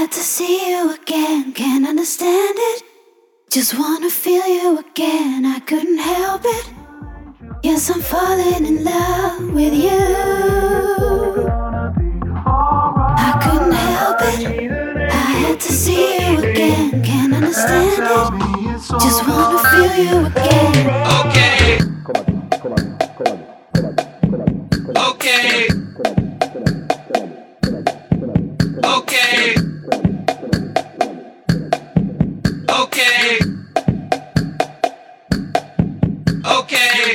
had to see you again, can't understand it. Just wanna feel you again, I couldn't help it. Yes, I'm falling in love with you. I couldn't help it. I had to see you again, can't understand it. Just wanna feel you again. Okay. Okay. Okay.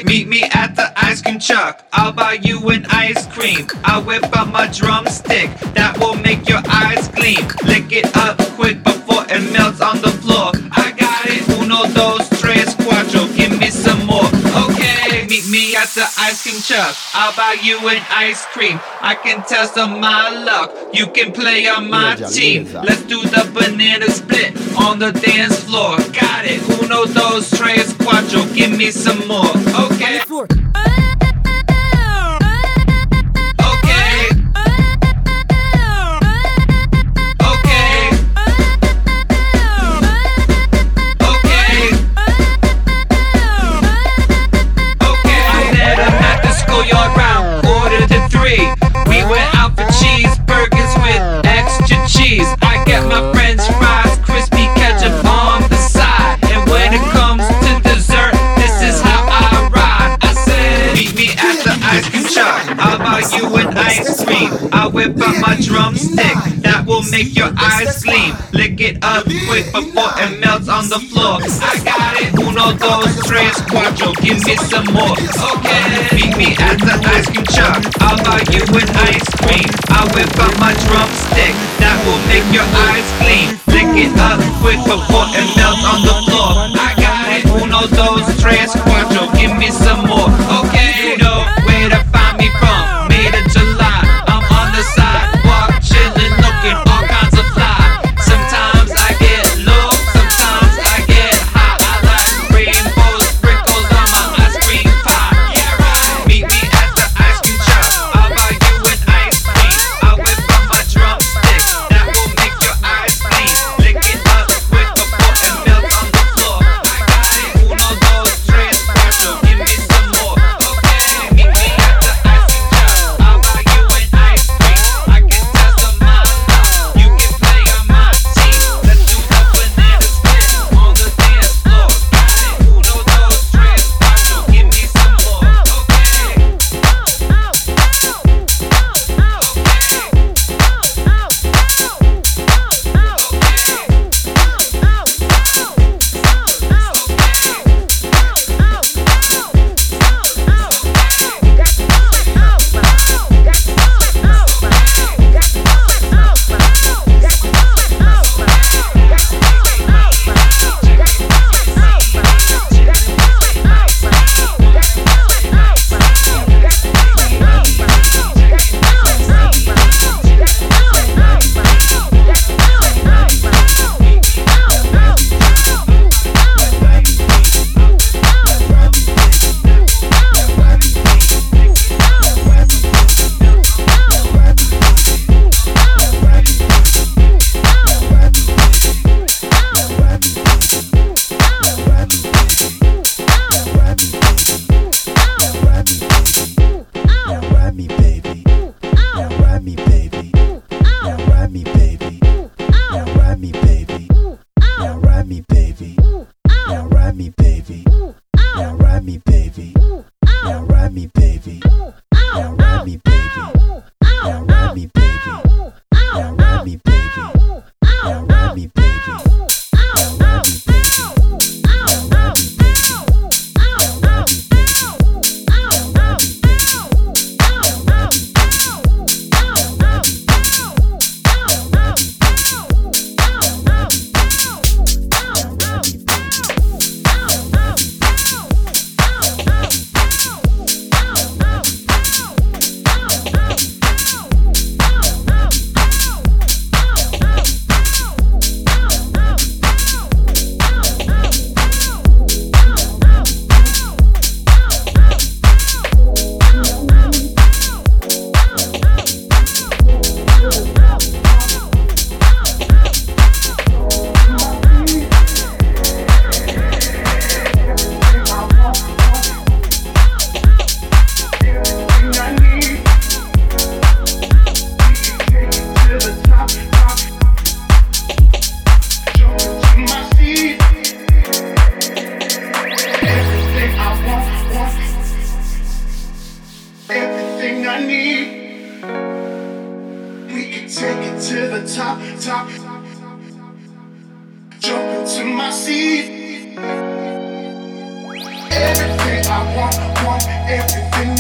Meet me at the ice cream truck. I'll buy you an ice cream. I'll whip out my drumstick. That will make your eyes gleam. Lick it up quick before it melts on the floor. I got it. Uno, dos, tres, cuatro. Give me some more. Okay. Meet me at the ice cream truck. I'll buy you an ice cream. I can test on my luck. You can play on my team. Let's do the banana split on the dance floor. Got it. Uno, dos, tres, cuatro. Give me some more. Make your eyes gleam. Lick it up quick before it melts on the floor. I got it. Uno, dos, tres, cuatro. Give me some more. Okay. Meet me at the ice cream truck. I'll buy you an ice cream. I'll whip out my drumstick. That will make your eyes gleam. Lick it up quick before it melts on the floor. I got it. Uno, dos, tres, cuatro. Give me some more. Okay.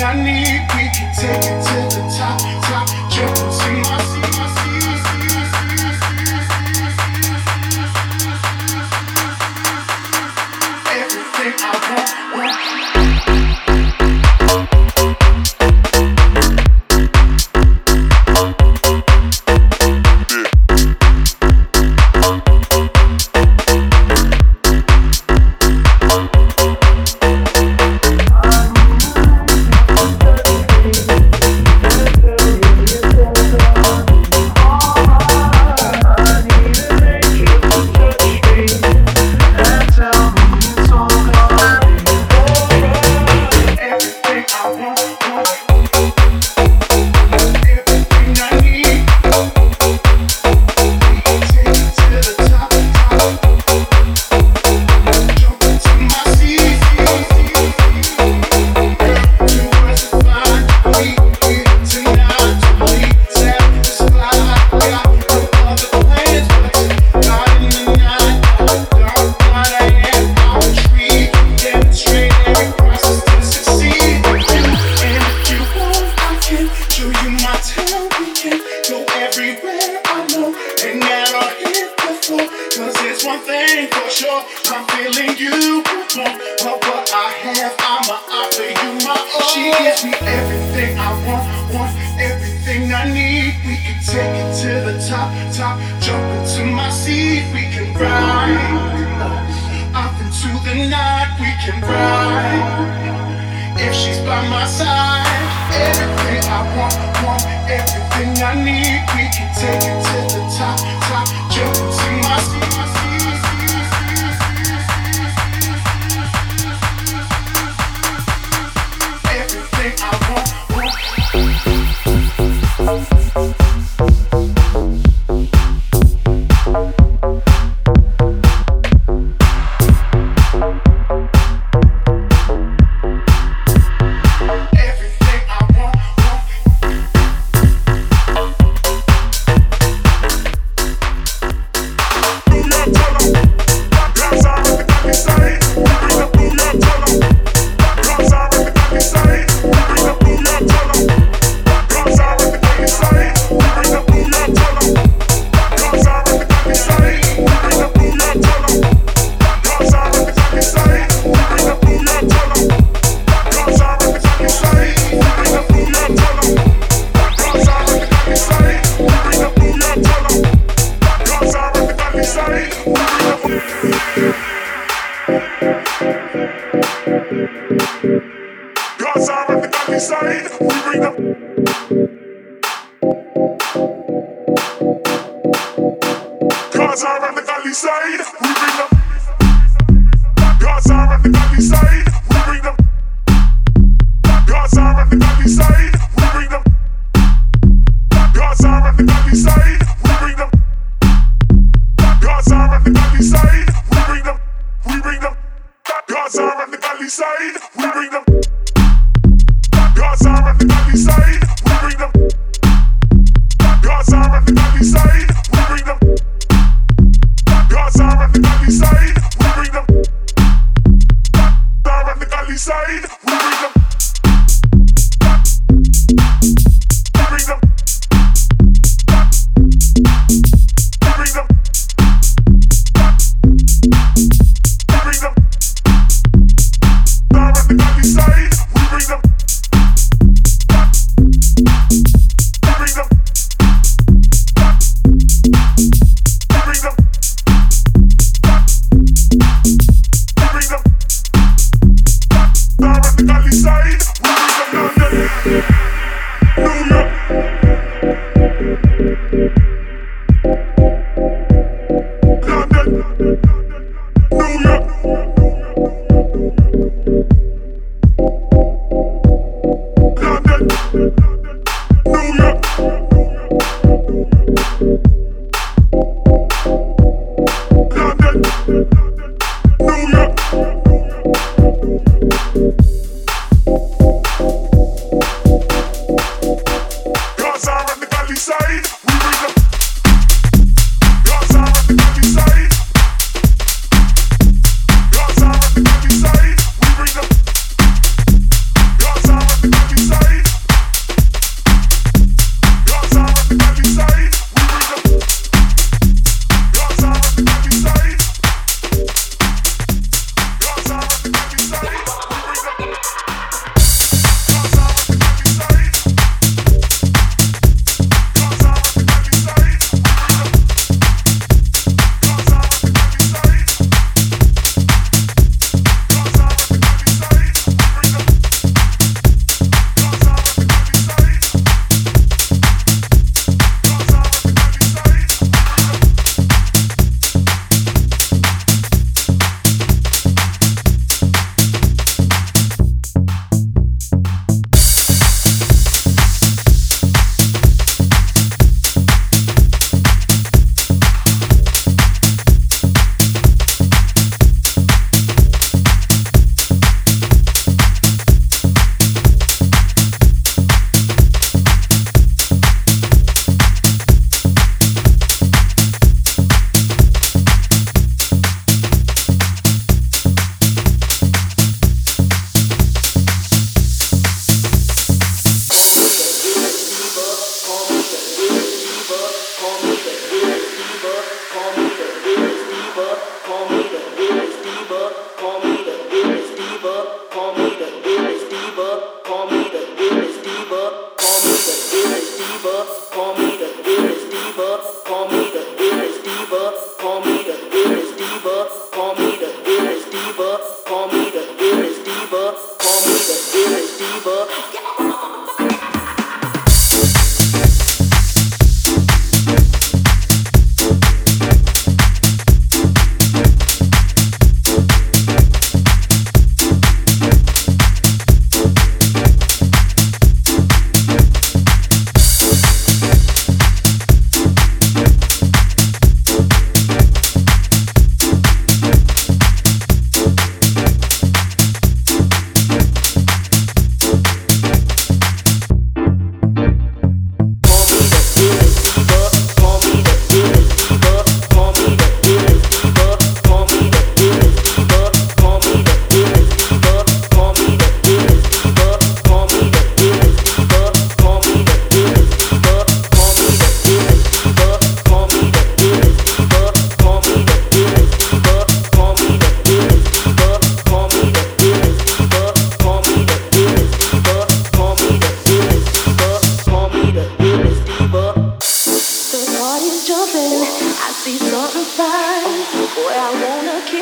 I need. We can take it to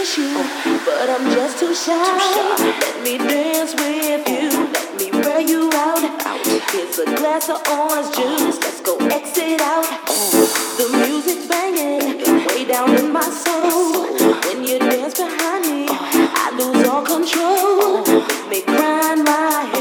kiss you, but I'm just too shy. Let me dance with you, let me wear you out. Here's a glass of orange juice, let's go exit out. The music's banging way down in my soul. When you dance behind me, I lose all control. Make me grind my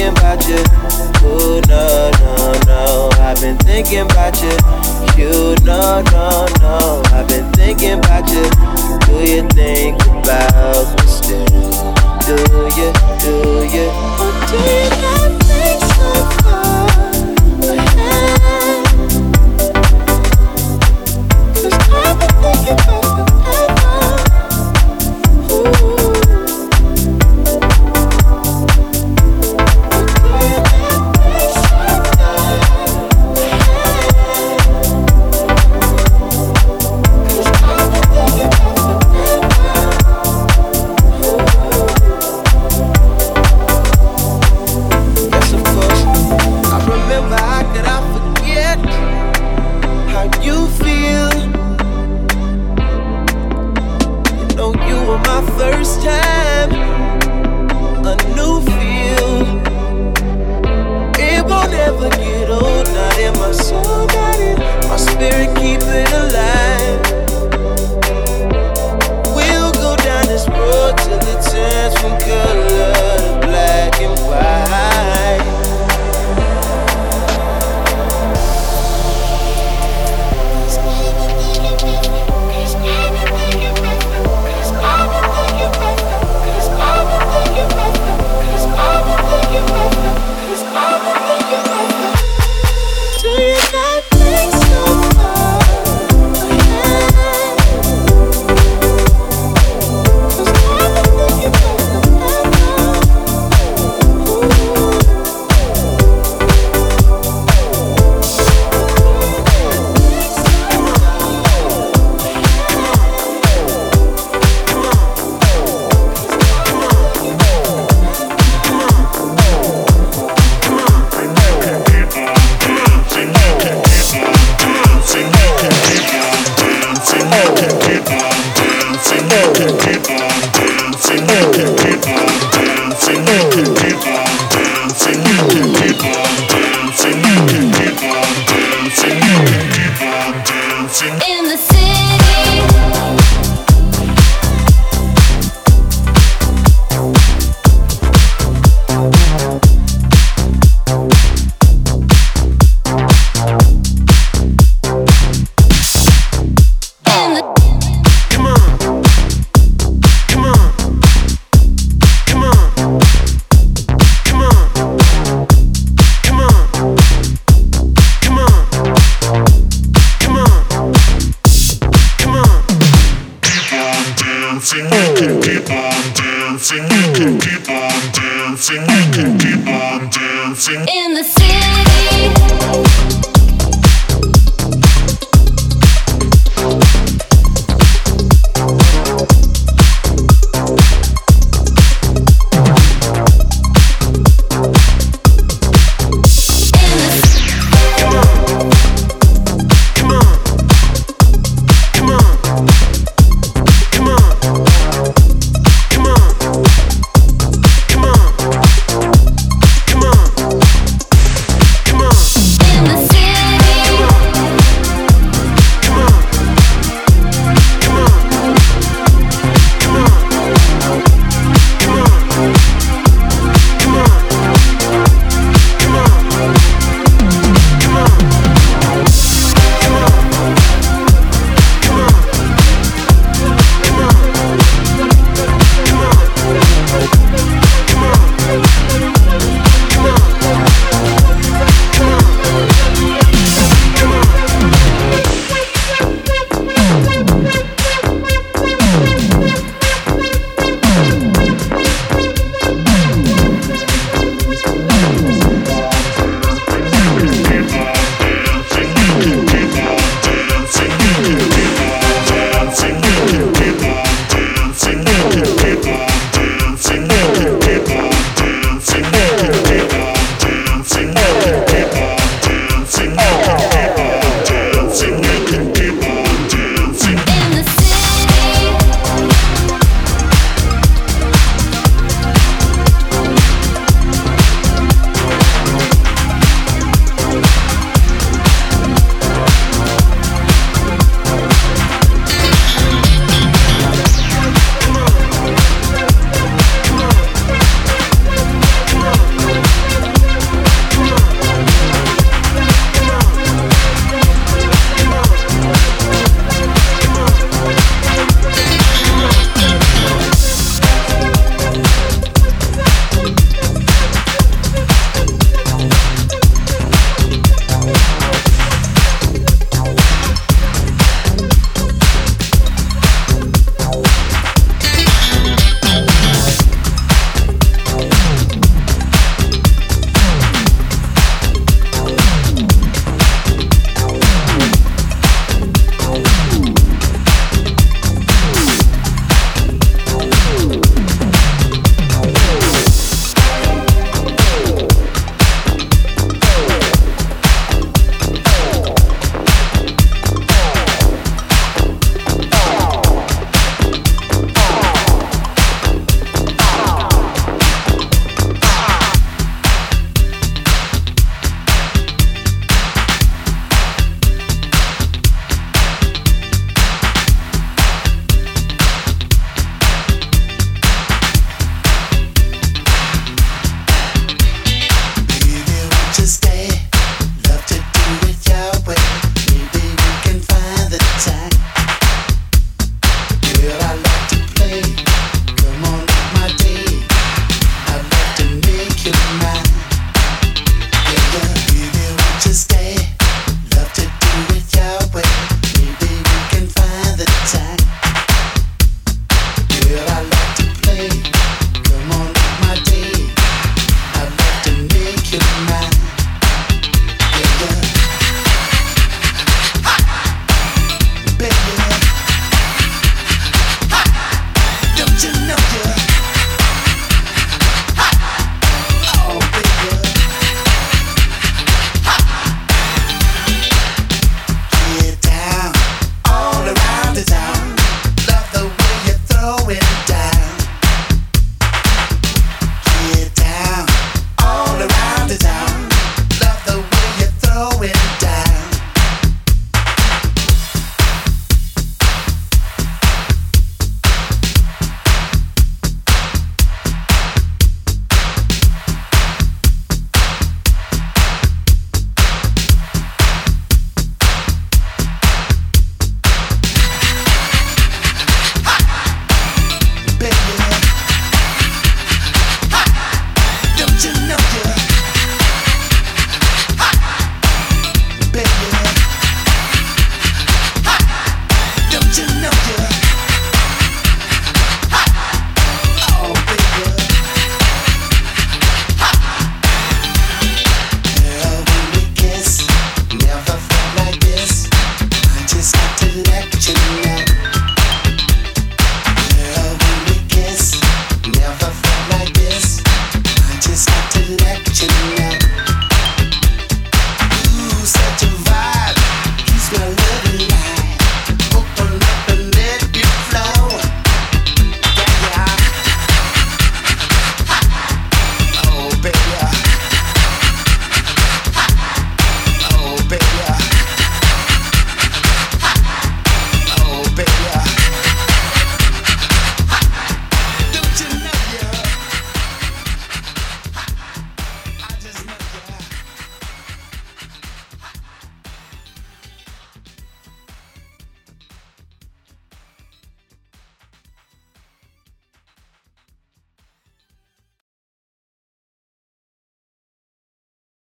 thinking about you. Ooh, no, no, no. I've been thinking about you. You, no, no, no. I've been thinking about you. Do you think about me still? Do you, do you? Or do you not think